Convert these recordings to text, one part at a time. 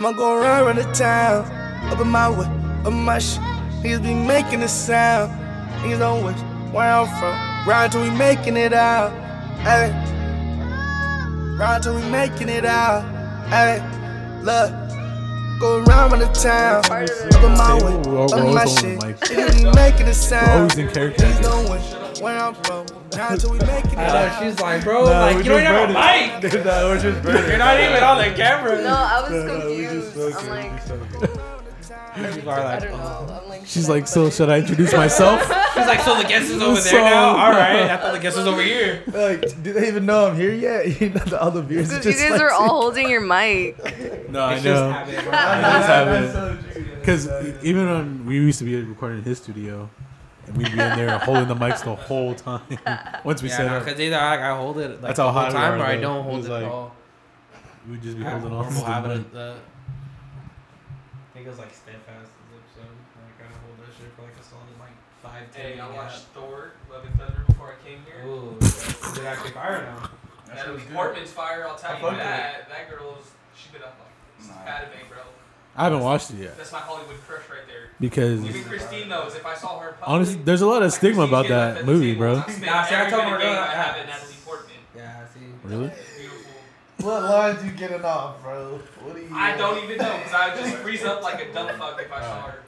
I'ma go around, run the town. Up in my way, up in my shit. Niggas be making a sound. Niggas don't wish where I'm from. Ride till we making it out. Hey. Ride till we making it out. Hey. Look. Go around, run the town. Up in my way, up in my shit. Niggas be making a sound. always in character. Niggas don't wish where I'm from. Ride till we making it I know she's like, bro, like you don't even have a mic. no, we're just burning. You're not even on the camera. No, I was No, no, just confused. smoking, I'm we like, just smoking. People are I like, don't oh. know. I'm like, She's like, so should I introduce myself? she's like, so the guest is over So- there now. All right, I thought the guest was over here. Like, do they even know I'm here yet? The other viewers just you guys like, are all holding your mic. No, I know. I just haven't. Because even when we used to be recording in his studio, and we'd be in there holding the mics the whole time. Once we Yeah, set no, up, because either I, I hold it like That's the whole time, are, or I though. don't It hold was it like- at all. we'd just be I have holding a on. normal to the habit mic. of the. I think it was like steadfast episode. Like I hold that shit for like a solid like five, ten. Hey, I minute watched gap. Thor, Love and Thunder before I came here. Ooh, is it actually fire now? That was Portman's fire, I'll tell I you fucked with that. That girl's, she been up like Padme, bro. I haven't watched it yet That's my Hollywood crush right there. because Even Christine knows if I saw her in public. honestly, there's a lot of stigma about that movie, bro. I'm Nah, see, I every told minute my game I have it, Natalie Portman. Yeah, I see. Really? Beautiful. What lines you getting off, bro? What are you? I don't even know because I just freeze up like a dumb fuck if I saw her.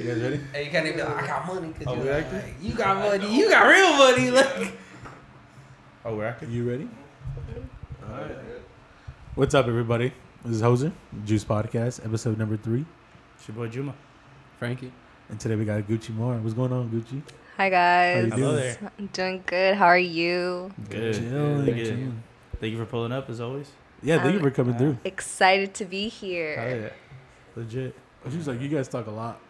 You guys ready? Hey, you can't even be like, I got money. Cause Oh, you, we like, acting? you got money. You got real money. Like, Oh, we're acting. You ready? All right. What's up, everybody? This is Hoser, Juice Podcast, episode number three. It's your boy Juma. Frankie. And today we got Gucci Mar. What's going on, Gucci? Hi guys. How you. Hello doing? there. I'm doing good. How are you? Good. Chilling, Good. chilling. Thank you for pulling up as always. Yeah, thank you Um, for coming through. Excited to be Oh here. yeah. Legit. She's like, you guys talk a lot.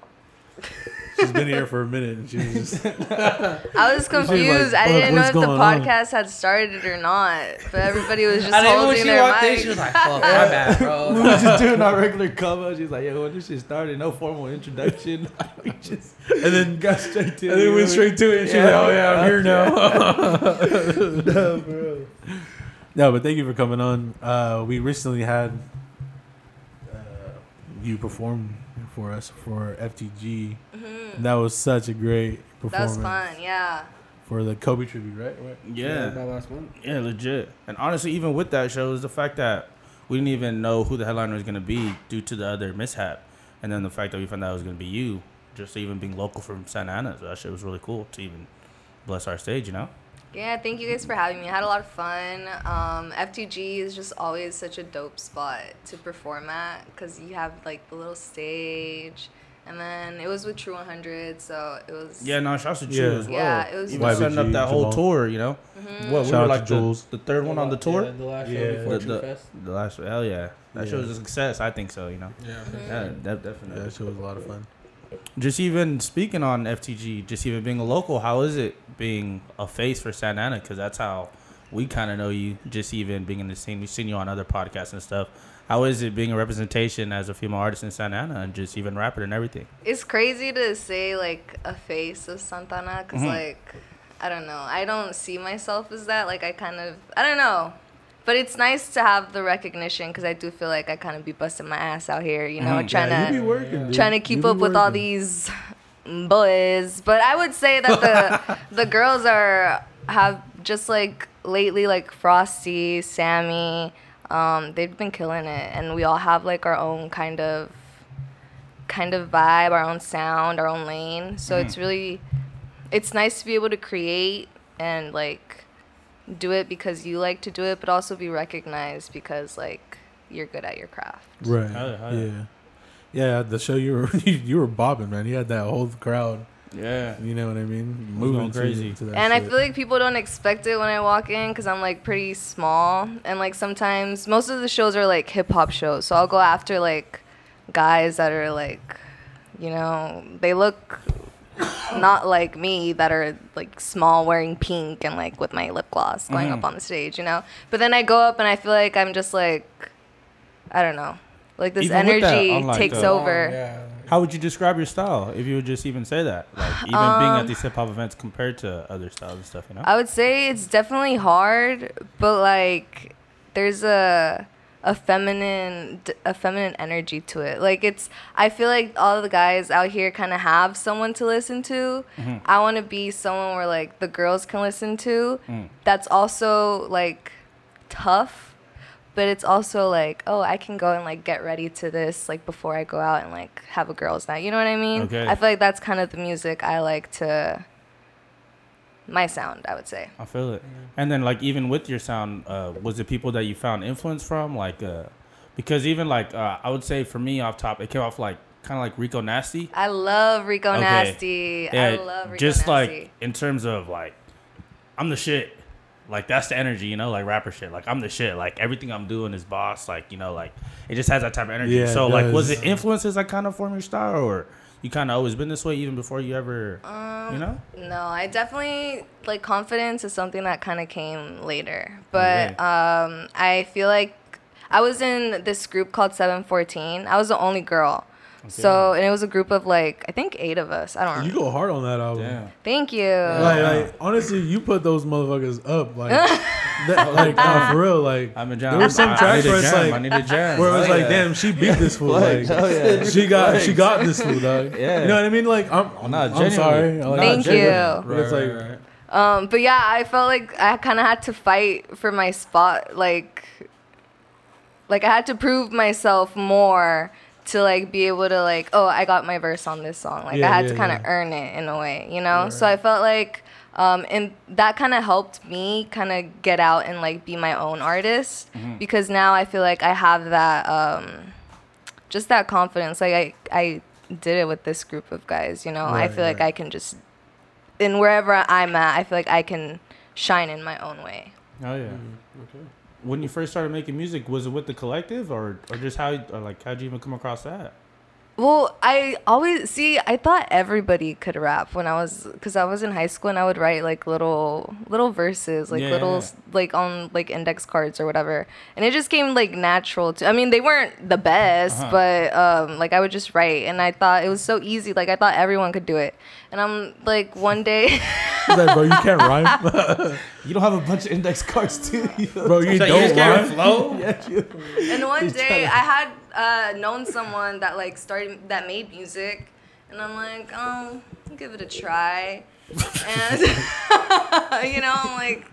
She's been here for a minute, and she was just I was She like, confused. I didn't know if the going on?" podcast had started or not, but everybody was just And then when holding she their walked mic. in, she was like, fuck, my bad, bro." we bro. were just doing our regular combo. She's like, "Yo, when this shit started, no formal introduction. we just and then got straight to it. and then went straight to it. And she's Yeah. like, oh yeah, I'm here now. no, bro. no, but thank you for coming on. Uh, we recently had you perform for us for FTG. And that was such a great Mm-hmm. That was fun. Yeah. for the Kobe tribute, right? right? Yeah. That last one. Yeah, legit. And honestly, even with that show, is the fact that we didn't even know who the headliner was gonna be due to the other mishap, and then the fact that we found out it was gonna be you, just even being local from Santa Ana. So that shit was really cool to even bless our stage, you know. Yeah, thank you guys for having me. I had a lot of fun. Um, FTG is just always such a dope spot to perform at because you have like the little stage, and then it was with True 100, so it was. Yeah, no, shouts to Yeah. as well. Yeah, it was even YBG, setting up that whole Jamal. tour, you know. Mhm. What we Shout were out like to the, Jules. the third one on the tour. Yeah, the last Yeah. show before The- True the- Fest. The last, hell yeah, that Yeah. show was a success. I think so. You know. Yeah. Yeah, de- Yeah, definitely. that show was a lot of fun. Just even speaking on FTG, just even being a local, how is it being a face for Santa Ana? Because that's how we kind of know you. Just even being in the scene, we've seen you on other podcasts and stuff. How is it being a representation as a female artist in Santa Ana and just even rapping and everything? It's crazy to say like a face of Santa Ana because Mhm. like I don't know. I don't see myself as that. Like I kind of I don't know. But it's nice to have the recognition because I do feel like I kind of be busting my ass out here, you know, Mhm. trying yeah, to be working, trying to keep up with all these boys. But I would say that the the girls are have just like lately like Frosty, Sammy, um, they've been killing it, and we all have like our own kind of kind of vibe, our own sound, our own lane. So it's really it's nice to be able to create and like do it because you like to do it, but also be recognized because like you're good at your craft. Right. Hell yeah, yeah. yeah. Yeah, the show you were you, you were bobbing, man. You had that whole crowd. Yeah. You know what I mean? Moving crazy. To that and I feel like people don't expect it when I walk in because I'm like pretty small. And like sometimes, most of the shows are like hip hop shows. So I'll go after like guys that are like, you know, they look not like me that are like small wearing pink and like with my lip gloss going Mhm. up on the stage, you know? But then I go up and I feel like I'm just like, I don't know. Like this Even with that, energy I'm takes uh, over. Yeah. How would you describe your style if you would just even say that? Like even being at Um, these hip hop events compared to other styles and stuff, you know? I would say it's definitely hard, but like there's a a feminine a feminine energy to it. Like it's I feel like all the guys out here kind of have someone to listen to. Mm-hmm. I want to be someone where like the girls can listen to. Mm. That's also like tough, but it's also like, oh, I can go and like get ready to this like before I go out and like have a girls night. You know what I mean? Okay. I feel like that's kind of the music I like to my sound, I would say. I feel it. And then like even with your sound, uh, was it people that you found influence from? Like, uh, because even like uh, I would say for me off top, it came off like kind of like Rico Nasty. I love Rico Okay. Nasty. I love Rico just Nasty. like in terms of like, I'm the shit. Like that's the energy, you know, like rapper shit. Like I'm the shit. Like everything I'm doing is boss. Like you know, like it just has that type of energy. Yeah, so like, was it influences that kind of form your style, or you kind of always been this way even before you ever, Um, you know? No, I definitely like confidence is something that kind of came later. But Okay. um, I feel like I was in this group called 714. I was the only girl. So, and it was a group of like, I think eight of us. I don't know. You go hard on that album. Damn. Thank you. Like, like honestly, you put those motherfuckers up like, that, like nah, for real. Like I'm a there jam. were some I- I tracks where it's like I need a jam. where it was Hell like, yeah. damn, she beat this fool. Like, Flex, hell yeah. she got she got this fool, dog. Yeah. You know what I mean? Like, I'm I'm, Nah, I'm genuinely. sorry. Like- Thank genuinely. you. But it's like, Um, but yeah, I felt like I kind of had to fight for my spot. Like, like I had to prove myself more to like be able to like, oh, I got my verse on this song. Like Yeah, I had yeah, to kind of yeah. earn it in a way, you know. So I felt like, um, and that kind of helped me kind of get out and like be my own artist Mm-hmm. because now I feel like I have that, um, just that confidence. Like I, I did it with this group of guys, you know. I Right, feel like. I can just in wherever I'm at, I feel like I can shine in my own way. Oh yeah. When you first started making music, was it with the collective, or or just how, or like how'd you even come across that? Well, I always see. I thought everybody could rap when I was, because I was in high school and I would write like little, little verses, like Yeah, little, yeah. like on like index cards or whatever, and it just came like natural to. I mean, they weren't the best, Uh-huh. but um, like I would just write, and I thought it was so easy. Like I thought everyone could do it, and I'm like one day, he's like, bro, you can't rhyme, You don't have a bunch of index cards too. You know? bro. You don't rhyme. flow. yeah, you- And one day I had uh, known someone that like started that made music, and I'm like, oh, I'll give it a try, and you know, I'm like.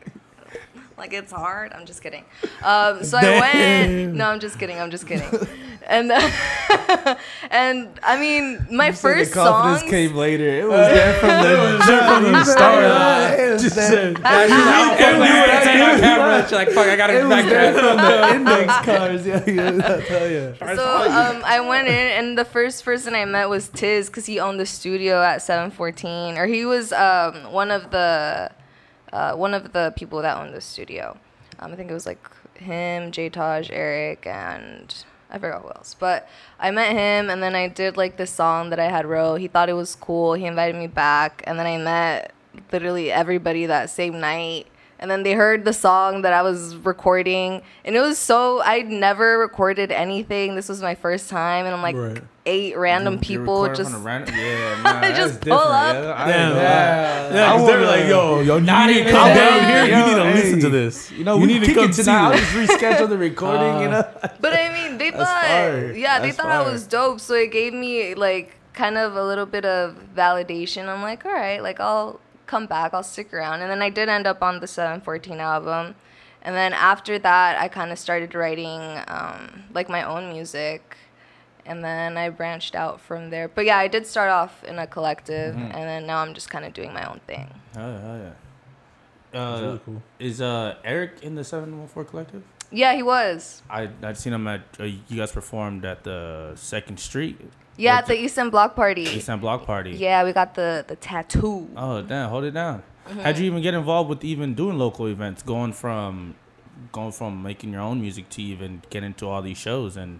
Like it's hard. I'm just kidding. Um, so I went. No, I'm just kidding. I'm just kidding. And and I mean, my you first the confidence songs. came later. It was there from the from the start. Yeah, Just that- said, camera. She's like, fuck, I gotta It was back there there. from the index cards. Yeah, yeah, I tell you. So um, I went in, and the first person I met was Tiz, because he owned the studio at 714, or he was um, one of the uh, one of the people that owned the studio. Um, I think it was like him, J Taj, Eric, and I forgot who else. But I met him, and then I did like this song that I had wrote. He thought it was cool. He invited me back, and then I met literally everybody that same night. And then they heard the song that I was recording, and it was so I'd never recorded anything. This was my first time, and I'm like Right. eight random You people recorded just from random, yeah, nah, just pull different, up. Yeah, I Damn. know. Yeah, Yeah, 'cause they were like, yo, yo, you Not need to even come that. down here. Yo, you need to hey. listen to this. You know, you we need to come it see. I'll it. just reschedule the recording. you uh, know. But I mean, they thought, yeah, they That's thought I was dope. So it gave me like kind of a little bit of validation. I'm like, all right, like I'll come back, I'll stick around. And then I did end up on the 714 album. And then after that, I kind of started writing um, like my own music. And then I branched out from there. But yeah, I did start off in a collective, Mm-hmm. and then now I'm just kind of doing my own thing. Hell yeah, hell yeah. Uh, really cool. Is uh Eric in the seven one four collective? Yeah, he was. I I'd seen him at uh, you guys performed at the Second Street Yeah, at the East End Block Party. East End Block Party. Yeah, we got the the tattoo. Oh damn, hold it down. Mm-hmm. How'd you even get involved with even doing local events? Going from going from making your own music to even getting into all these shows and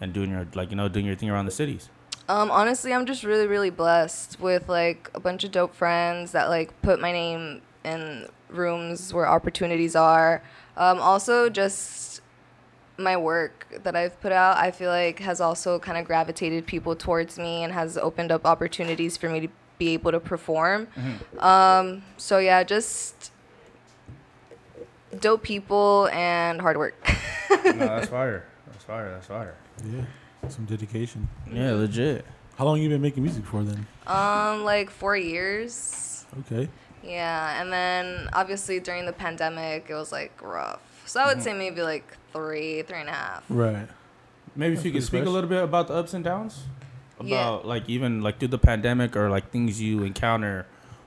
and doing your like you know doing your thing around the cities. Um, honestly, I'm just really, really blessed with like a bunch of dope friends that like put my name in rooms where opportunities are. Um, also, just my work that I've put out, I feel like has also kind of gravitated people towards me and has opened up opportunities for me to be able to perform. Um, so yeah, just dope people and hard work. no, that's fire. That's fire. That's fire. Yeah, some dedication. Yeah, legit. How long you been making music for then? Um, like four years. Okay. Yeah, and then obviously during the pandemic, it was like rough. So I would Mhm. say maybe like three, three and a half. Right. Maybe if you could speak fresh. a little bit about the ups and downs, Yeah. about like even like through the pandemic or like things you encounter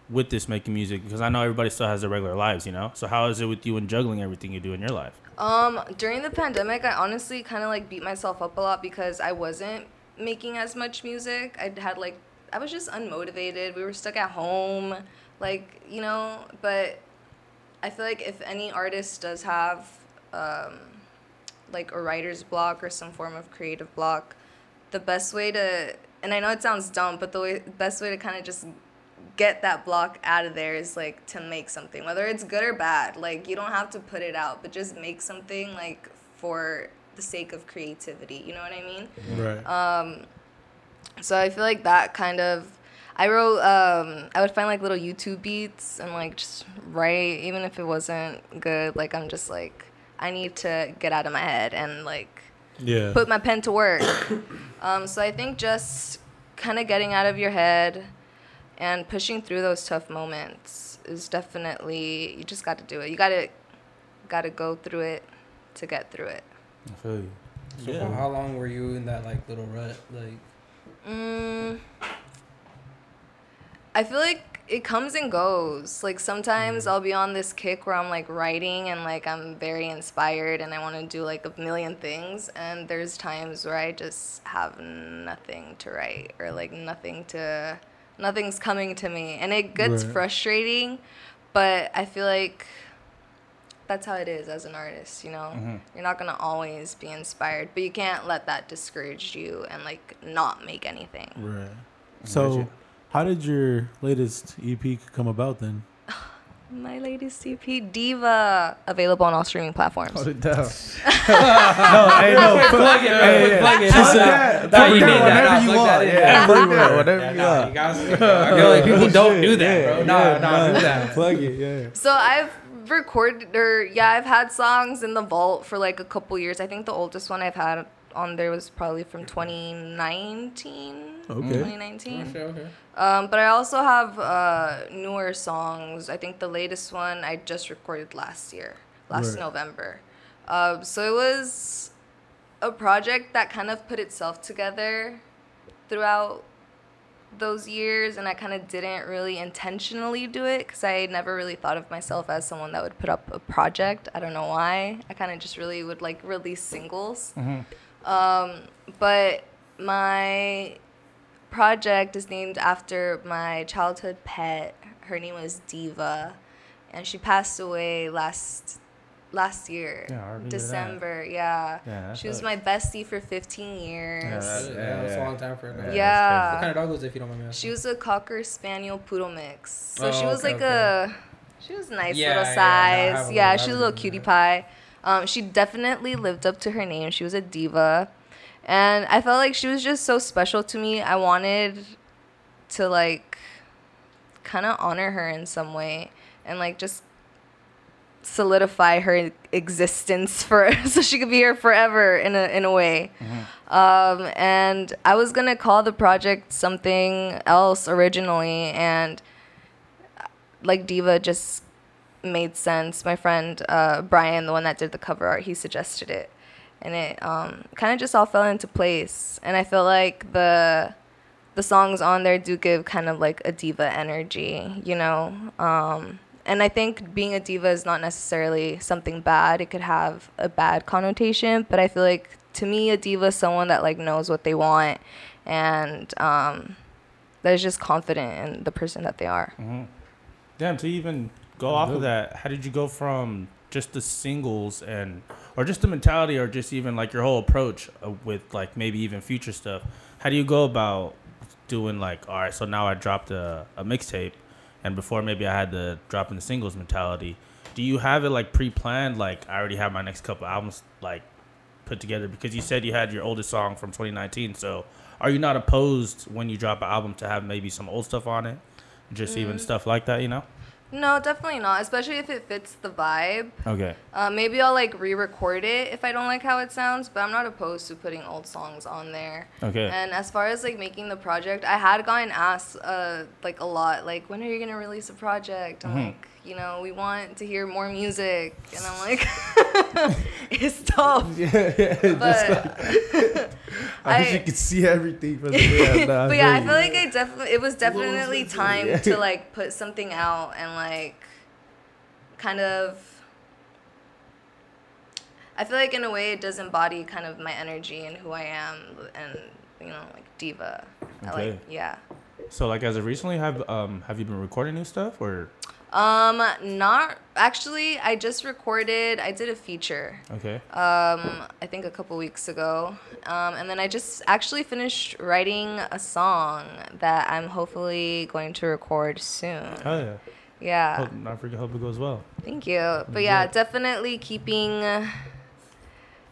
with this making music, because I know everybody still has their regular lives, you know. So how is it with you and juggling everything you do in your life? Um, during the pandemic, I honestly kind of like beat myself up a lot because I wasn't making as much music. I had like I was just unmotivated. We were stuck at home, like you know. But I feel like if any artist does have um, like a writer's block or some form of creative block, the best way to and I know it sounds dumb, but the way, best way to kind of just get that block out of there is like to make something, whether it's good or bad. Like you don't have to put it out, but just make something like for the sake of creativity. You know what I mean? Right. Um, so I feel like that kind of. I wrote. Um, I would find like little YouTube beats and like just write, even if it wasn't good. Like I'm just like I need to get out of my head and like yeah. put my pen to work. um, so I think just kind of getting out of your head and pushing through those tough moments is definitely you just got to do it. You got to got to go through it to get through it. I feel you. So Yeah. how long were you in that like little rut? Like Mm, I feel like it comes and goes. Like sometimes I'll be on this kick where I'm like writing and like I'm very inspired and I want to do like a million things. And there's times where I just have nothing to write or like nothing to, nothing's coming to me. And it gets Right. frustrating, but I feel like that's how it is as an artist, you know? Mhm. You're not gonna always be inspired, but you can't let that discourage you and like not make anything. Right. So, how did your latest EP come about then? My latest EP Diva available on all streaming platforms. Hold it down. no, hey, no, plug it, bro. Hey, yeah. plug it. She Plug said that. that. You need that that. whenever you want. that. Yeah, Plug everywhere, that. whatever Yeah, you nah, want. You guys, I feel like people don't do that, Yeah, bro. Yeah, nah, nah. do that. Plug it, yeah. So I've recorded or yeah, I've had songs in the vault for like a couple years. I think the oldest one I've had on there was probably from 2019. Okay. 2019. Okay, okay. Um, but I also have uh, newer songs. I think the latest one I just recorded last year, last Right. November. Um, so it was a project that kind of put itself together throughout those years, and I kind of didn't really intentionally do it because I never really thought of myself as someone that would put up a project. I don't know why. I kind of just really would like release singles. Um, but my project is named after my childhood pet. Her name was Diva, and she passed away last last year, Yeah, I remember that. December. Yeah, Yeah, she was sucks. my bestie for 15 years. Yeah, Yeah, that's- Yeah, yeah, that's a long time for a dog. Yeah, What kind of dog was it, if you don't mind me asking? she was a cocker spaniel poodle mix. So she Oh, was okay, like okay. a, she was a nice Yeah, little yeah, no, size. a yeah, little- she was a little cutie that. pie. Um, she definitely lived up to her name. She was a diva, and I felt like she was just so special to me. I wanted to like kind of honor her in some way and like just solidify her existence for so she could be here forever in a in a way. Um, and I was gonna call the project something else originally, and like Diva just made sense. My friend uh, Brian, the one that did the cover art, he suggested it, and it um, kind of just all fell into place. And I feel like the the songs on there do give kind of like a diva energy, you know. Um, and I think being a diva is not necessarily something bad. It could have a bad connotation, but I feel like to me, a diva is someone that like knows what they want and um, that is just confident in the person that they are. Damn, to even go off of that, how did you go from just the singles and, or just the mentality, or just even like your whole approach uh, with like maybe even future stuff? How do you go about doing like, all right, so now I dropped a, a mixtape, and before maybe I had the drop in the singles mentality. Do you have it like pre-planned? Like I already have my next couple albums like put together because you said you had your oldest song from 2019. So are you not opposed when you drop an album to have maybe some old stuff on it, just even stuff like that? You know. No, definitely not. Especially if it fits the vibe. Okay. Uh, maybe I'll like re-record it if I don't like how it sounds, but I'm not opposed to putting old songs on there. Okay. And as far as like making the project, I had gotten asked uh, like a lot, like when are you gonna release a project? I'm Mhm. like, you know, we want to hear more music, and I'm like, it's tough. Yeah, yeah. just But I, wish you could see everything from the yeah, nah, but yeah, I feel feel like I definitely it was definitely into time yeah. to like put something out and like kind of I feel like in a way it does embody kind of my energy and who I am and you know like diva. I Okay. like yeah. So like as of recently, have um have you been recording new stuff or Um not actually I just recorded I did a feature okay? um, I think a couple weeks ago. Um, and then I just actually finished writing a song that I'm hopefully going to record soon. Oh yeah. Yeah, Hope, not forget. Hope it goes well. thank you. But yeah, definitely keeping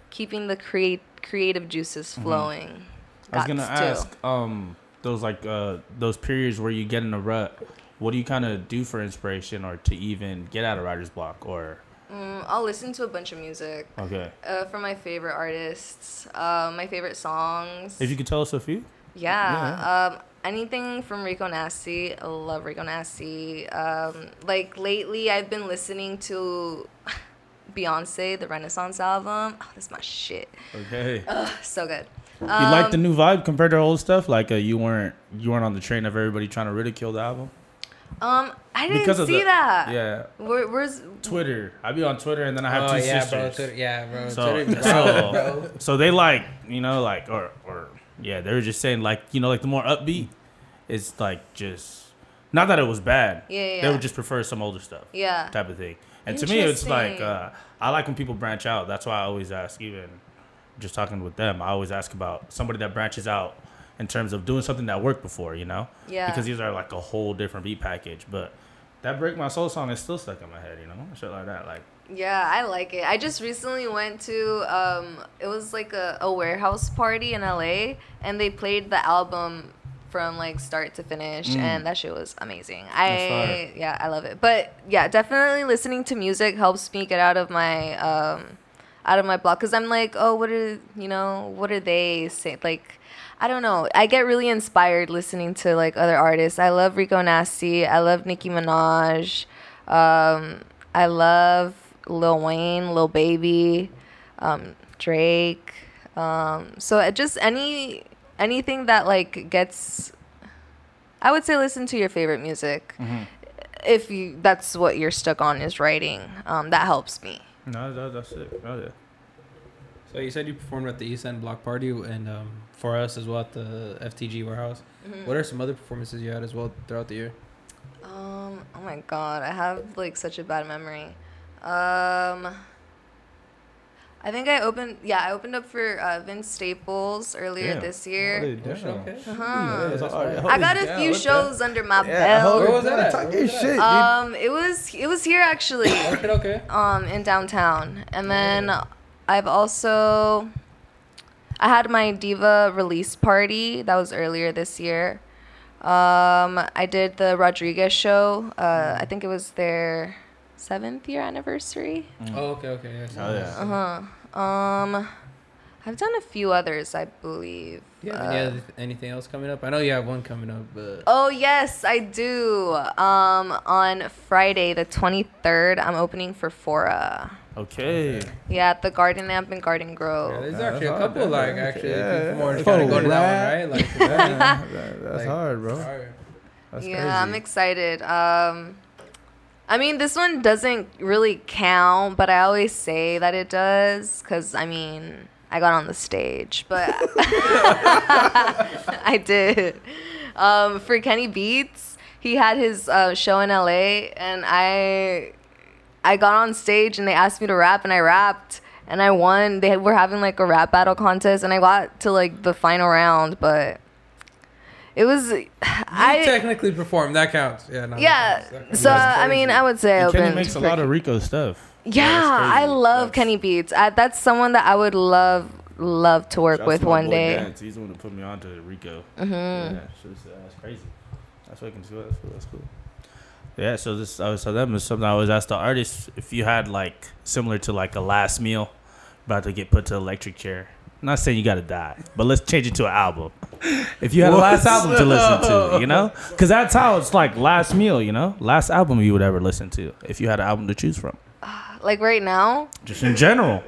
keeping the create creative juices flowing. Mm-hmm. I was gonna to. ask, um, those like uh those periods where you get in a rut. What do you kind of do for inspiration or to even get out of writer's block or Mm, I'll listen to a bunch of music okay? uh, from my favorite artists, uh, my favorite songs. If you could tell us a few. Yeah. Um, anything from Rico Nasty. I love Rico Nasty. Um, like lately, I've been listening to Beyonce, the Renaissance album. Oh, that's my shit. Okay. Ugh, so good. you like the Um, new vibe compared to old stuff? Like uh, you weren't you weren't on the train of everybody trying to ridicule the album Um, I didn't because see the that. yeah Where, where's Twitter. I be on Twitter and then I have oh two yeah, sisters. bro. Twitter, yeah, bro. So, Twitter, so, bro. so they like, you know, like, or, or, yeah, they were just saying, like, you know, like the more upbeat, it's like just, not that it was bad. Yeah, yeah, They yeah. would just prefer some older stuff, yeah? type of thing. And to me, it's like, uh, I like when people branch out. That's why I always ask, even just talking with them, I always ask about somebody that branches out in terms of doing something that worked before, you know? Yeah. Because these are like a whole different beat package. But that Break My Soul song is still stuck in my head, you know? Shit like that. Like, Yeah, I like it. I just recently went to um it was like a, a warehouse party in LA and they played the album from like start to finish Mm. and that shit was amazing. That's I yeah, I love it. But yeah, definitely listening to music helps me get out of my um out of my block cuz I'm like, "Oh, what are, you know, what are they saying?" Like I don't know. I get really inspired listening to like other artists. I love Rico Nasty. I love Nicki Minaj. Um, I love Lil Wayne, Lil Baby, um, Drake. Um, so just any anything that like gets. I would say listen to your favorite music. If you that's what you're stuck on is writing. Um, that helps me. no, that, that's it. Oh, yeah. So you said you performed at the East End Block Party and um, for us as well at the FTG warehouse. Mm-hmm. What are some other performances you had as well throughout the year? Um, oh my god, I have like such a bad memory. Um, I think I opened, yeah, I opened up for uh, Vince Staples earlier Damn. this year. Damn. Okay. Uh-huh. That's. I got a few what the- shows under my Yeah, belt. Where was that? Talk Where your was that shit. Um, it was it was here actually, Okay, okay. um, in downtown, and then I've also I had my diva release party that was earlier this year. Um, I did the Rodriguez show. Uh, I think it was their seventh year anniversary. Oh, okay, okay. Yeah, Oh, yeah. Uh huh. Um, I've done a few others, I believe. Yeah. Uh, yeah. Anything else coming up? I know you have one coming up, but Oh yes, I do. Um, on Friday the twenty third, I'm opening for Fora. Okay. Yeah, at the Garden Amp in Garden yeah, Grove. there's Yeah, actually a that's hard, couple like actually Yeah, people yeah. more trying to go to that one, right? Like, Yeah, that- that's like, hard, bro. alright. That's yeah, I'm excited. Um, I mean, this one doesn't really count, but I always say that it does because I mean, I got on the stage, but I did. Um, for Kenny Beats, he had his uh, show in LA, and I, I got on stage and they asked me to rap, and I rapped, and I won. They were having like a rap battle contest, and I got to like the final round, but it was. You I technically performed. That counts. Yeah. No, yeah. counts. Counts. So I mean. I would say And Kenny makes a lot of Rico stuff. Yeah, that's I love That's- Kenny Beats. I, that's someone that I would love love to work with to one day. Dance. He's the one that put me on to Rico. Mhm. Yeah, that's crazy. That's fucking cool. That's cool. That's cool. Yeah, so this uh, so that was something I always asked the artists if you had like similar to like a last meal about to get put to electric chair. I'm not saying you gotta die, but let's change it to an album. If you had a last album to listen to, you know, because that's how it's like last meal, you know, last album you would ever listen to if you had an album to choose from, Like right now, just in general,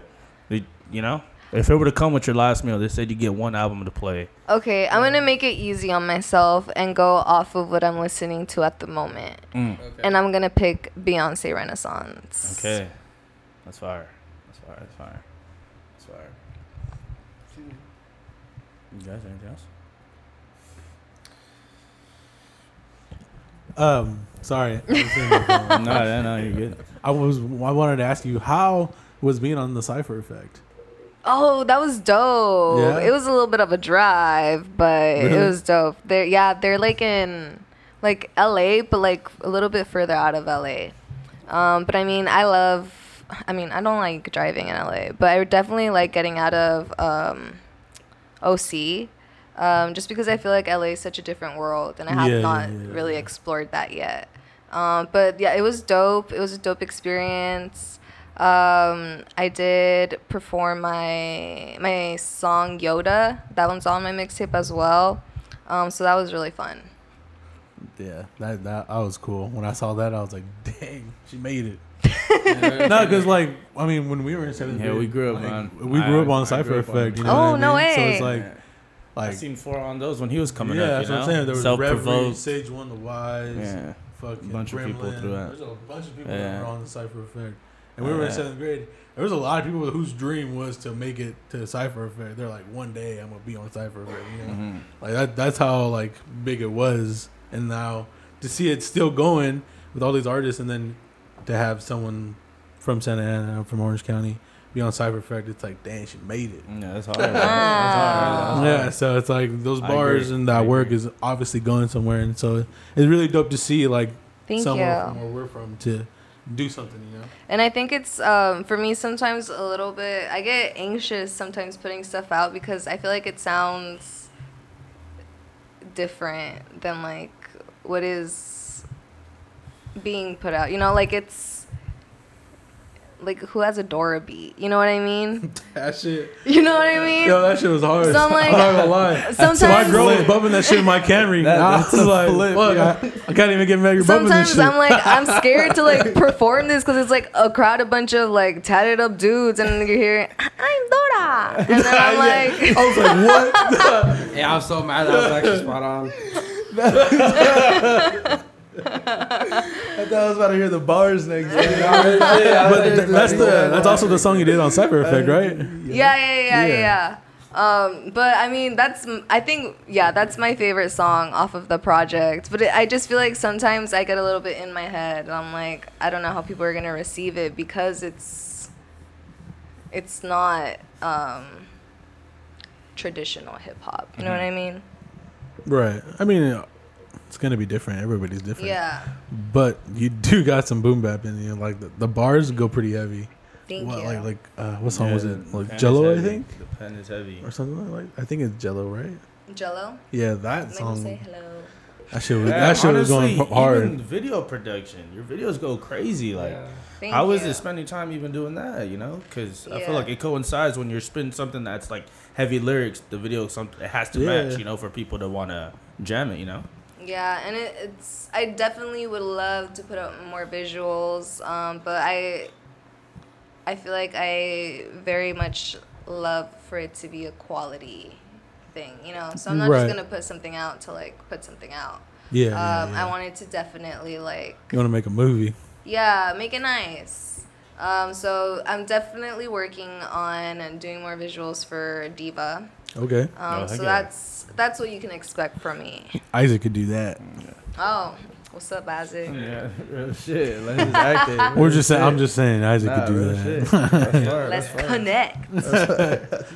you you know. If it were to come with your last meal, they said you get one album to play. okay, I'm gonna make it easy on myself and go off of what I'm listening to at the moment, Mm. Okay. and I'm gonna pick Beyonce Renaissance. Okay, that's fire. That's fire. That's fire. That's fire. You guys, anything else? Um, sorry. I was in the phone. no, no, no, you're good. I was. I wanted to ask you how was being on the Cypher Effect. Oh, that was dope. Yeah? It was a little bit of a drive, but Really? it was dope. They're yeah, they're like in like LA, but like a little bit further out of LA. Um, but I mean, I love. I mean, I don't like driving in LA, but I definitely like getting out of um, OC. Um, just because I feel like LA is such a different world, and I have Yeah, not yeah, really explored that yet. Um, but yeah, it was dope. It was a dope experience. Um, I did perform my my song YOTA. That one's on my mixtape as well. Um, so that was really fun. Yeah, that that I was cool. When I saw that, I was like, "Dang, she made it." no, because like I mean, when we were in seventh Yeah, grade, we grew up like, on- we grew I- up on I Cypher grew up on- Effect. You know Oh, no mean? So way. it's like, I like seen four on those when he was coming yeah, up. that's You what I'm saying. There was Reverie, self-provoked. Sage One, the Wise, Yeah, fucking bunch of people Gremlin. through that. There's a bunch of people Yeah. that were on the Cypher Effect, and we were in seventh grade. There was a lot of people whose dream was to make it to Cypher Effect. They're like, one day I'm gonna be on Cypher Effect. You know, Mhm. like that. That's how like big it was, and now to see it still going with all these artists, and then to have someone from Santa Ana, from Orange County, be on Cypher Effect, it's like, dang, she made it. Yeah, that's hard. That's hard. That's hard. Yeah, so it's like those bars and that work is obviously going somewhere, and so it's really dope to see like Thank someone you. from where we're from to do something, you know. And I think it's um, for me sometimes a little bit. I get anxious sometimes putting stuff out because I feel like it sounds different than like what is being put out. You know, like it's like who has a Dora beat. You know what I mean? That shit, You know what I mean? yo, that shit was hard. So I'm like- I'm not gonna lie. Sometimes my girl was bumping that shit in my Camry. That- I was like, flip, fuck, I, I can't even get mad. You're bumping this Sometimes shit. I'm like, I'm scared to like perform this because it's like a crowd, a bunch of like tatted up dudes, and then you hear, I'm Dora, and then I'm like, Yeah. I was like, what? Yeah, I was so mad. That was actually spot on. I thought I was about to hear the bars next. but that's the that's also the song you did on Cypher Effect, right? yeah, yeah, yeah, yeah, Yeah. yeah. Um, but I mean, that's I think yeah, that's my favorite song off of the project. But it, I just feel like sometimes I get a little bit in my head. And I'm like, I don't know how people are gonna receive it because it's it's not um, traditional hip hop. You know what I mean? Right. I mean, it's gonna be different. Everybody's different. Yeah. But you do got some boom bap in you. Like the, the bars go pretty heavy. Thank what, you. Like like uh, what song Yeah, was it? Like Jello, I think, The pen is heavy. or something like. I think it's Jello, right? Jello. Yeah, that Let me song. say hello. That shit was Yeah, that shit was going hard. Even video production, your videos go crazy. Like, Yeah. Thank how you. is it spending time even doing that? You know, because I feel like it coincides when you're spinning something that's like heavy lyrics. The video, something it has to Yeah. match. You know, for people to want to jam it. You know. Yeah, and it, it's I definitely would love to put out more visuals, um, but I I feel like I very much love for it to be a quality thing, you know. So I'm not Right. just gonna put something out to like put something out. Yeah. Um, yeah, yeah. I wanted to definitely like you want to make a movie? yeah, make it nice. Um, so I'm definitely working on and doing more visuals for Diva. Okay. Um, Oh, so yeah. that's that's what you can expect from me. Isaac could do that. Oh, what's up, Isaac? Yeah, real shit. Let's just act it. We're just saying. I'm just saying Isaac Nah, could do that. shit. Let's connect.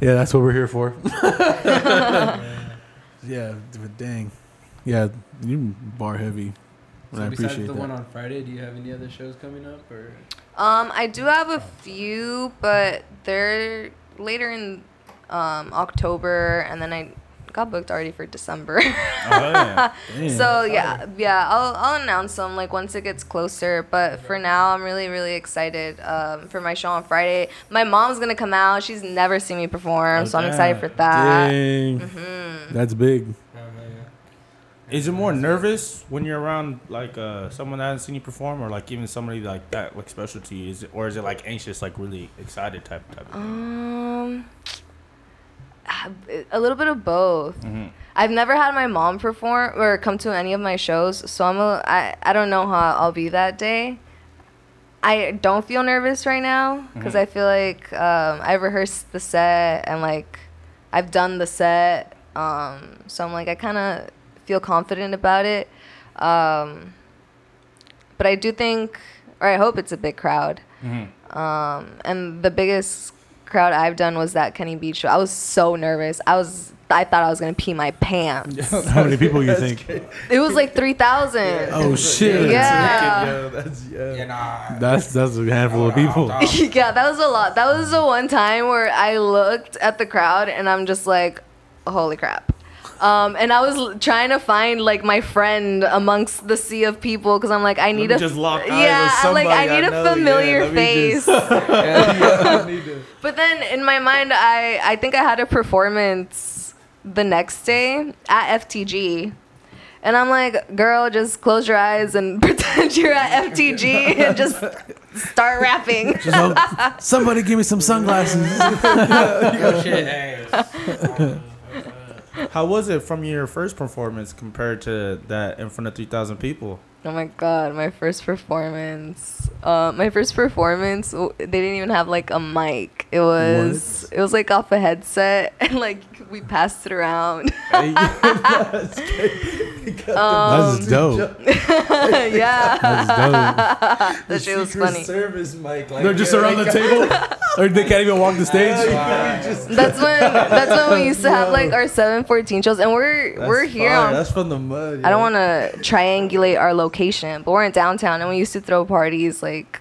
Yeah, that's what we're here for. yeah, but dang. Yeah, you bar heavy. And So I besides appreciate the that. one on Friday, do you have any other shows coming up or? Um, I do have a few, but they're later in um, October, and then I got booked already for December. Oh, yeah. so yeah, yeah, I'll I'll announce them like once it gets closer. But for now, I'm really really excited um, for my show on Friday. My mom's gonna come out. She's never seen me perform, so I'm excited for that. Dang. Mm-hmm. That's big. Is it more nervous when you're around like uh, someone that hasn't seen you perform, or like even somebody like that, like special to you? Is it, or is it like anxious, like really excited type type? Of thing? Um, a little bit of both. Mhm. I've never had my mom perform or come to any of my shows, so I'm a, I, I don't know how I'll be that day. I don't feel nervous right now because Mhm. I feel like um, I rehearsed the set and like I've done the set, um, so I'm like I kind of feel confident about it. Um, but I do think, or I hope it's a big crowd. Mhm. Um, and the biggest crowd I've done was that Kenny Beats show. I was so nervous. I was, I thought I was gonna pee my pants. How many people you think? It was like three thousand. Oh shit. Yeah. Yo, that's yeah. Yeah. That's that's a handful of people. yeah, that was a lot. That was the one time where I looked at the crowd and I'm just like, holy crap. Um, and I was trying to find like my friend amongst the sea of people because I'm like, I need a just lock eyes yeah, I'm like I need a know, yeah, familiar let face. just- Yeah, yeah, need to- But then in my mind, I I think I had a performance the next day at FTG. And I'm like, girl, just close your eyes and pretend you're at FTG and just start rapping. Just hope- somebody give me some sunglasses. Oh shit, hey. How was it from your first performance compared to that in front of three thousand people? Oh my god, my first performance. Uh, my first performance, they didn't even have like a mic. It was it was like off a headset and like we passed it around. That's. Um, That's dope. yeah, That's dope. that shit was funny. Service mic. Like, They're just yeah, around the table, or they can't even walk the stage. That's when that's when we used to have like our 714 shows, and we're That's we're here. fire. On, That's from the mud. I don't want to triangulate our location, but we're in downtown, and we used to throw parties like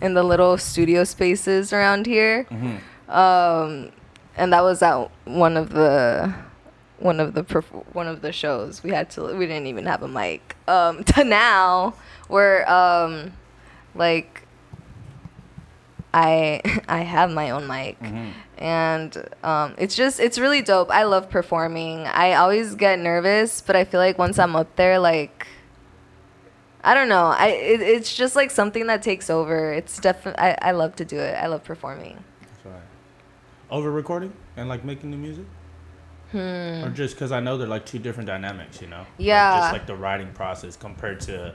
in the little studio spaces around here. Mm-hmm. Um, and that was at one of the one of the perf- one of the shows. We had to we didn't even have a mic. Um, to now where um, like I I have my own mic Mm-hmm. and um, it's just it's really dope. I love performing. I always get nervous, but I feel like once I'm up there, like I don't know, I it, it's just like something that takes over. It's definitely I, I love to do it. I love performing. That's right. Over recording and like making the music, or just because I know they're like two different dynamics, you know? Like, Hmm. Yeah. just like the writing process compared to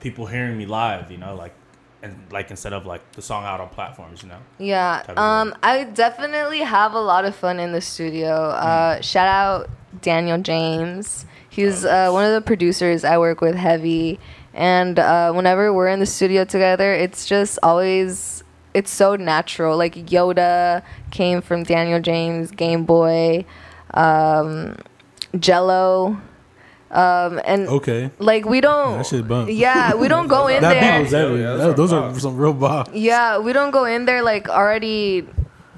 people hearing me live, you know, like and like instead of like the song out on platforms, you know. Yeah. Um, I definitely have a lot of fun in the studio. Uh, shout out Daniel James. He's uh, one of the producers I work with heavy, and uh, whenever we're in the studio together, it's just always it's so natural. Like YOTA came from Daniel James, Game Boy, um, Jello, um, and Okay. like we don't. That shit bump. Yeah, we don't go in That there. beat was heavy. Yeah, That- those our are some real bop. Yeah, we don't go in there like already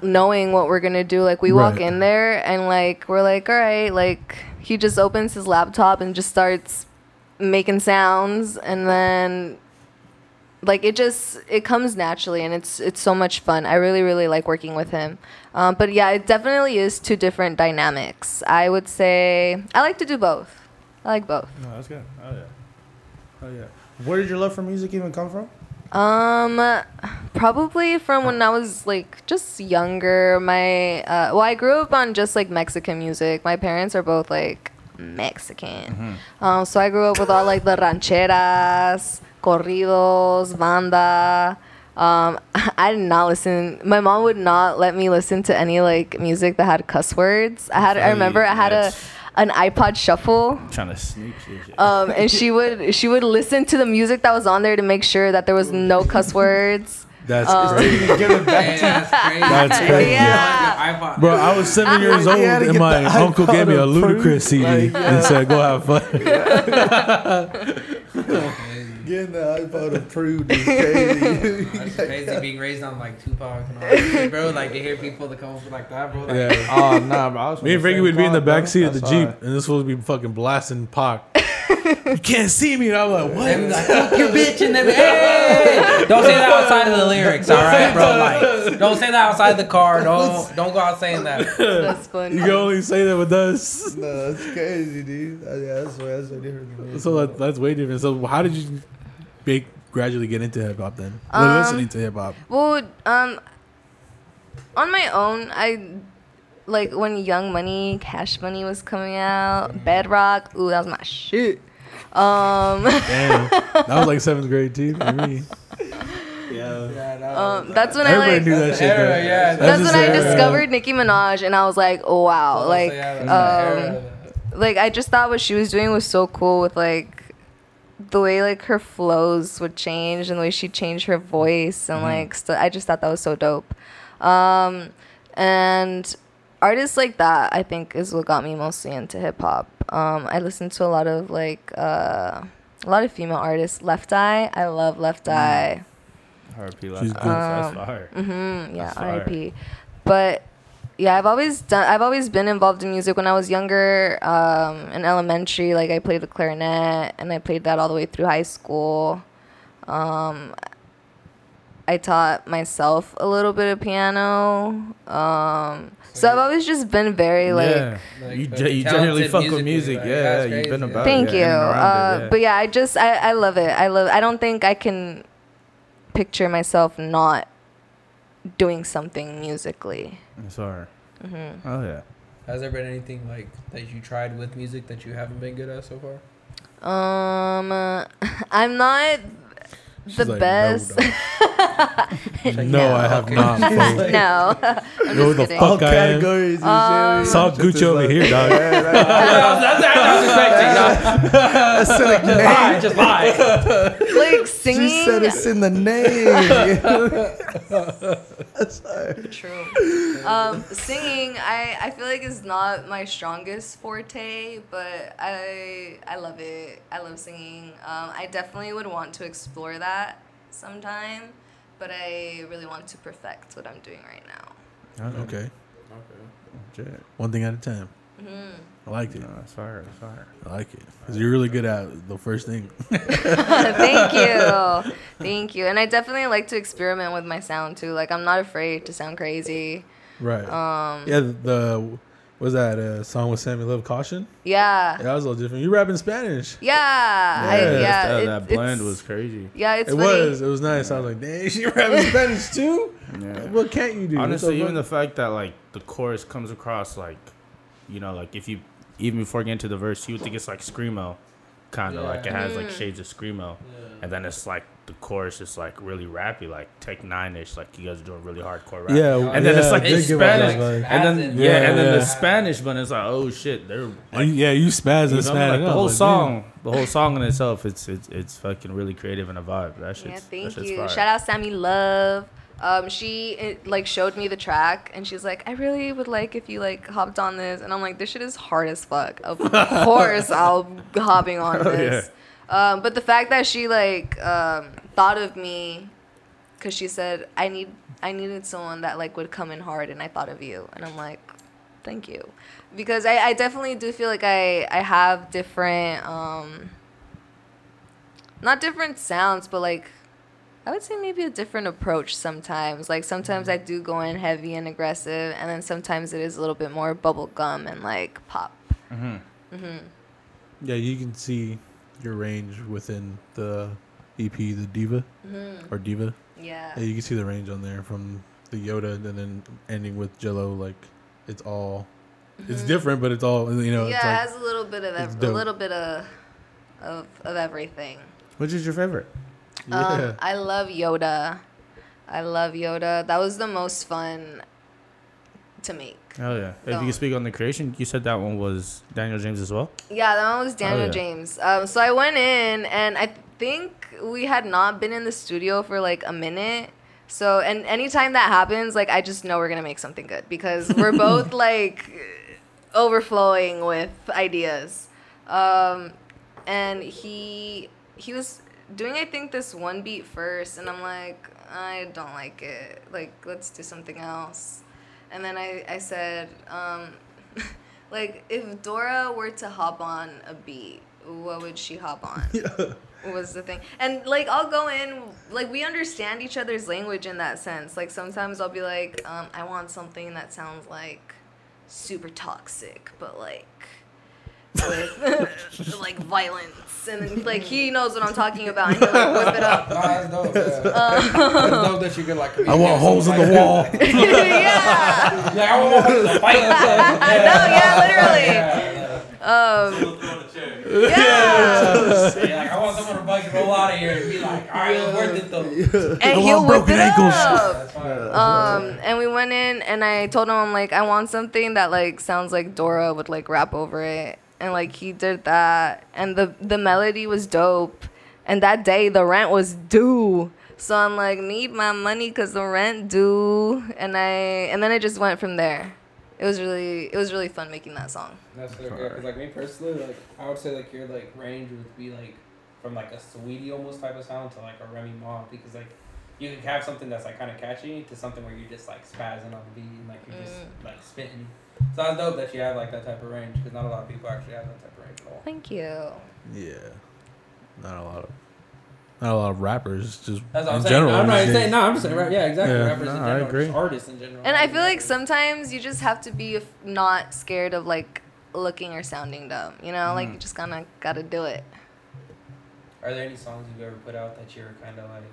knowing what we're gonna do. Like we walk Right. in there and like we're like, all right, like he just opens his laptop and just starts making sounds and then like it just it comes naturally and it's it's so much fun. I really really like working with him. Um, but yeah, it definitely is two different dynamics. I would say I like to do both. I like both. No, that's good. Oh yeah. Oh yeah. Where did your love for music even come from? Um, probably from when I was like just younger. My uh, well, I grew up on just like Mexican music. My parents are both like Mexican. Um, so I grew up with all like the rancheras, corridos, banda. Um, I did not listen. My mom would not let me listen to any like music that had cuss words. I had. I remember I had a an iPod shuffle trying to sneak um, and she would she would listen to the music that was on there to make sure that there was no cuss words. That's Um, crazy. Give it back. Hey, that's crazy. That's crazy. Yeah. iPod. Bro, I was seven years old You had to and my uncle gave me a approved, Ludacris CD like, and said, "Go have fun." Getting the iPhone approved is crazy. That's crazy being raised on like Tupac and all that bro. Like to hear people that come up like that, bro. Like, Yeah. oh nah, bro. I was Me and Frankie would be in the cloth, back seat of the Jeep, why. and this would be fucking blasting Pac. You can't see me. And I'm like, what? And like, fuck your bitch and then hey! Don't say that outside of the lyrics, all right, bro. Like, don't say that outside the car. Don't don't go out saying that. That's funny. You can only say that with us. No, that's crazy, dude. Yeah, that's way that's way different than me. So that, that's way different. So how did you big, gradually get into hip hop then? Well, Um, listening to hip hop. Well, um, on my own, I like when Young Money, Cash Money was coming out, Bedrock. Ooh, that was my shit. Um, Damn, that was like seventh grade too for me. Yeah, um, that's when I Everybody like. knew that That's shit. era, yeah. That's just when I era. discovered Nicki Minaj, and I was like, oh, wow, like, um, like I just thought what she was doing was so cool with like the way like her flows would change and the way she changed her voice and like st- I just thought that was so dope. Um, and artists like that I think is what got me mostly into hip hop. Um, I listened to a lot of like uh, a lot of female artists. Left Eye, I love Left Eye. RP She's last good. that's Um, fire. Mm-hmm. Yeah, That's fire. R.I.P. But yeah, I've always done. I've always been involved in music when I was younger. Um, in elementary, like I played the clarinet, and I played that all the way through high school. Um, I taught myself a little bit of piano. Um, so I've always just been very like. yeah, Like, you, fucking ge- you generally fuck with music. like, yeah, that's you've been crazy. about Thank it. you. yeah, in and around Uh, it, yeah. But yeah, I just I, I love it. I love. I don't think I can picture myself not doing something musically. It's fire. hmm Oh yeah. Has there been anything like that you tried with music that you haven't been good at so far? Um, uh, I'm not the She's like, "No, best. dog." No, I have not. fool. No, I'm Know just the kidding. fuck All I categories and Um. Saw Gucci over like- here, dog. Yeah, that- that's, that's, that's That's like name. Just lie. like singing. She singing. said it's in the name. That's her. True. Um, singing, I, I feel like is not my strongest forte, but I I love it. I love singing. Um, I definitely would want to explore that sometime, but I really want to perfect what I'm doing right now. Okay, Shit. one thing at a time. hmm I liked it. No, that's fire. That's fire. I like it because you're really good at the first thing. Thank you. Thank you. And I definitely like to experiment with my sound too. Like I'm not afraid to sound crazy. Right. Um, yeah. The was that a song with Sammy Love Caution? yeah. Yeah, that was a little different. You rap in Spanish. Yeah. I, Yeah, yeah. that, it- that blend was crazy. Yeah, it's it funny. was. It was nice. I was like, dang, she rap in Spanish too. Yeah. What can't you do? Honestly, so even the fact that like the chorus comes across like, you know, like if you even before getting to the verse, you would think it's like screamo, kind of like it has like shades of screamo, and then it's like the chorus is like really rappy, like Tech N9ne ish, like you guys are doing really hardcore rap. yeah, And then it's like they in give us Spanish, those, like- and then Spazzing. yeah, and then Yeah. the Spanish, but it's like oh shit, they're and you- yeah, you spaz you in know, Spanish. like the whole like, song, the whole song in itself, it's it's it's fucking really creative and a vibe. That shit's Yeah, that thank shit's you. fire. Shout out Sammy Love. Um, she it, like showed me the track and she's like, I really would like if you like hopped on this, and I'm like, this shit is hard as fuck. Of course, I'll be hopping on Hell this. Um, but the fact that she like um, thought of me, cause she said I need I needed someone that like would come in hard, and I thought of you, and I'm like, thank you, because I, I definitely do feel like I I have different um, not different sounds, but like I would say maybe a different approach sometimes. Like sometimes I do go in heavy and aggressive, and then sometimes it is a little bit more bubble gum and like pop. hmm hmm Yeah, you can see your range within the EP, the Diva hmm or Diva. Yeah. Yeah, you can see the range on there from the YOTA and then ending with Jello. Like it's all, it's Mhm. different, but it's all you know. yeah, it's it has a little bit of ev- a little bit of of of everything. Which is your favorite? yeah. Um, I love YOTA. I love YOTA. That was the most fun to make. Oh yeah. If you can speak on the creation, you said that one was Daniel James as well. Yeah, that one was Daniel yeah. James. Um, so I went in, and I think we had not been in the studio for like a minute. So, and anytime that happens, like I just know we're gonna make something good because we're both like overflowing with ideas. Um, and he he was doing I think this one beat first, and I'm like, I don't like it. Like, let's do something else. And then I I said, um, like if Dora were to hop on a beat, what would she hop on? was the thing. And like I'll go in like we understand each other's language in that sense. Like sometimes I'll be like, um, I want something that sounds like super toxic, but like with like violence and then, like he knows what I'm talking about and he'll like whip it up. Nah, that's dope. Yeah. that's dope that you could like. I want holes in the wall. yeah. Yeah, I want to fight. No, yeah, literally. Yeah, Um Yeah. yeah. yeah, like, I want someone to fucking roll out of here and be like, all right, it's worth it though. And he'll want whip it ankles. up. Um, and we went in, and I told him, I'm like, I want something that like sounds like Dora would like rap over it, and like he did that, and the the melody was dope, and that day the rent was due, so I'm like, need my money cause the rent due, and I and then it just went from there. It was really it was really fun making that song. That's so good. Cause like me personally, like I would say like your like range would be like from like a Saweetie almost type of sound to like a Remy Ma because like you can have something that's like kind of catchy to something where you're just like spazzing on the beat and like you're just mm. like spitting. So that's dope that you have like that type of range because not a lot of people actually have that type of range at all. Thank you. Yeah. Not a lot of not a lot of rappers, just That's what I'm in saying. general. I'm not even saying no. I'm just saying right. Yeah, exactly. Yeah. Rappers No, in I general, agree. just artists in general. And I feel like sometimes you just have to be f- not scared of like looking or sounding dumb. You know, like mm. you just kind of gotta do it. Are there any songs you've ever put out that you're kind of like?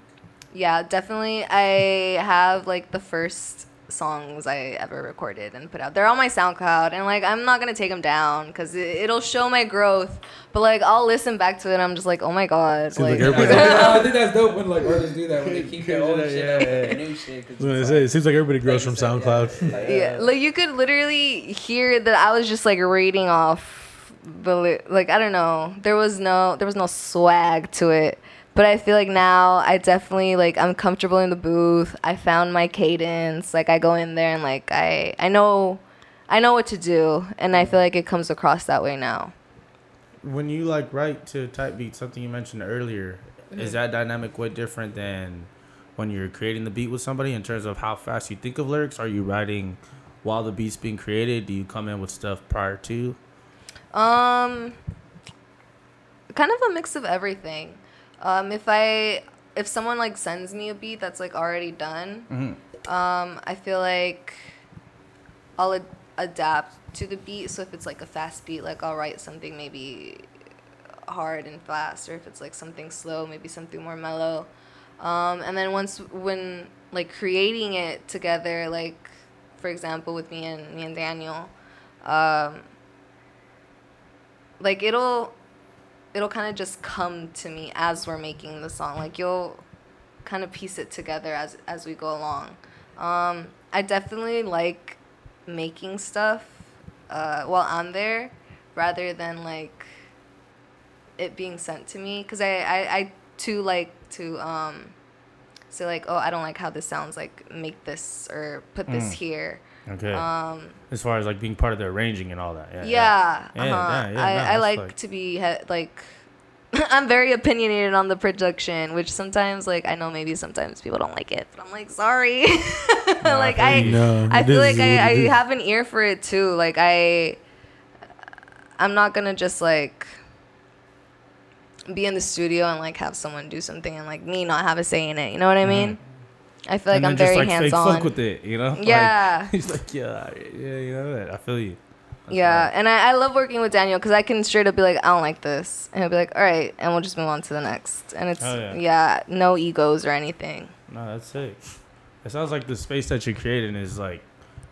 Yeah, definitely. I have like the first songs I ever recorded and put out. They're on my SoundCloud, and like I'm not gonna take them down because it, it'll show my growth. But like I'll listen back to it, and I'm just like, oh my god, Seems like like, everybody- I think that's dope when like artists do that when they keep their old Yeah, shit yeah, up yeah. with new shit. 'cause I was gonna say, like- it seems like everybody grows like from you said, yeah. SoundCloud. Like, yeah, like you could literally hear that I was just like reading off the like I don't know. There was no there was no swag to it. But I feel like now I definitely like I'm comfortable in the booth. I found my cadence. Like I go in there and like I I know I know what to do and I feel like it comes across that way now. When you like write to type beat, something you mentioned earlier, is that dynamic way different than when you're creating the beat with somebody in terms of how fast you think of lyrics? Are you writing while the beat's being created? Do you come in with stuff prior to? Um, kind of a mix of everything. Um, if I if someone like sends me a beat that's like already done, um, I feel like I'll ad- adapt to the beat. So if it's like a fast beat, like I'll write something maybe hard and fast, or if it's like something slow, maybe something more mellow. Um, and then once when like creating it together, like for example with me and me and Daniel, um, like it'll it'll kind of just come to me as we're making the song like you'll kind of piece it together as as we go along um i definitely like making stuff uh while i'm there rather than like it being sent to me because I, I i too like to um say like oh i don't like how this sounds like make this or put this Mm. here Okay. um as far as like being part of the arranging and all that. Yeah. yeah, Yeah, uh-huh. yeah, yeah, I, no, I like, like- to be he- like I'm very opinionated on the production, which sometimes like I know maybe sometimes people don't like it, but I'm like sorry. like I No, I feel like I, I have an ear for it too. Like I I'm not gonna just like be in the studio and like have someone do something and like me not have a say in it. You know what I mean? I feel like and I'm very like hands on. fuck with it, you know? Like, Yeah. he's like, yeah, yeah, you know that. I feel you. That's yeah, right. and I, I love working with Daniel because I can straight up be like, I don't like this, and he'll be like, all right, and we'll just move on to the next. And it's Oh, yeah. yeah. no egos or anything. No, that's sick. It sounds like the space that you're creating is like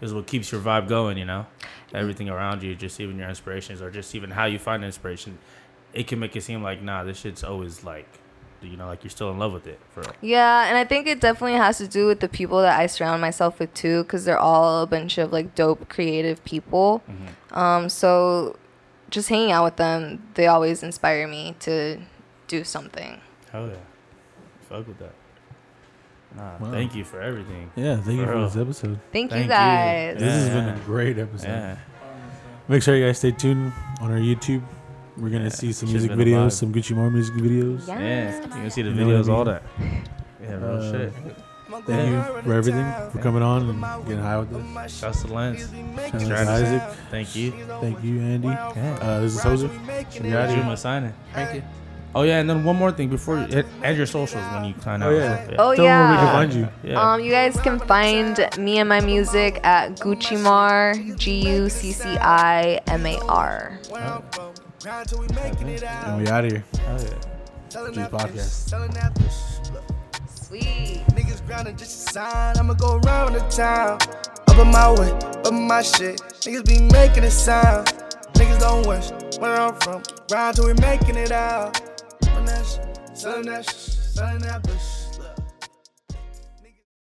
is what keeps your vibe going, you know? Everything around you, just even your inspirations or just even how you find inspiration, it can make it seem like nah, this shit's always like you know, like you're still in love with it. For real. Yeah, and I think it definitely has to do with the people that I surround myself with too, because they're all a bunch of like dope, creative people. Mm-hmm. Um, so just hanging out with them, they always inspire me to do something. Hell yeah. Fuck with that. Nah, Wow. thank you for everything. Yeah, thank you For for real. this episode. Thank, Thank you you. guys. This has been a great episode. Yeah. Make sure you guys stay tuned on our YouTube We're gonna see some music been a videos, some Gucci Mar music videos. Yeah. Yeah, you can see the You know I videos, all that. Yeah, real Uh, shit. Thank you for everything, for coming on and getting high with us. Shouts to Lance. Shout out to Isaac. Thank you. Thank you, Andy. Yeah. Uh, this is Jose. We out here. Juma signing. Thank you. Oh yeah, and then one more thing before you add, add your socials when you sign Oh, out. yeah. Oh Tell them where we can yeah. find you. Yeah. Um, you guys can find me and my music at Gucci Mar, G U C C I M A R. And we out of here. Oh, yeah. G podcast. Sweet. Niggas grinding just a sign. I'ma go around the town. Up in my way, up in my shit. Niggas be making it sound. Niggas don't wish where I'm from. Grind till we making it out. When that shit, selling that shit, selling that bush.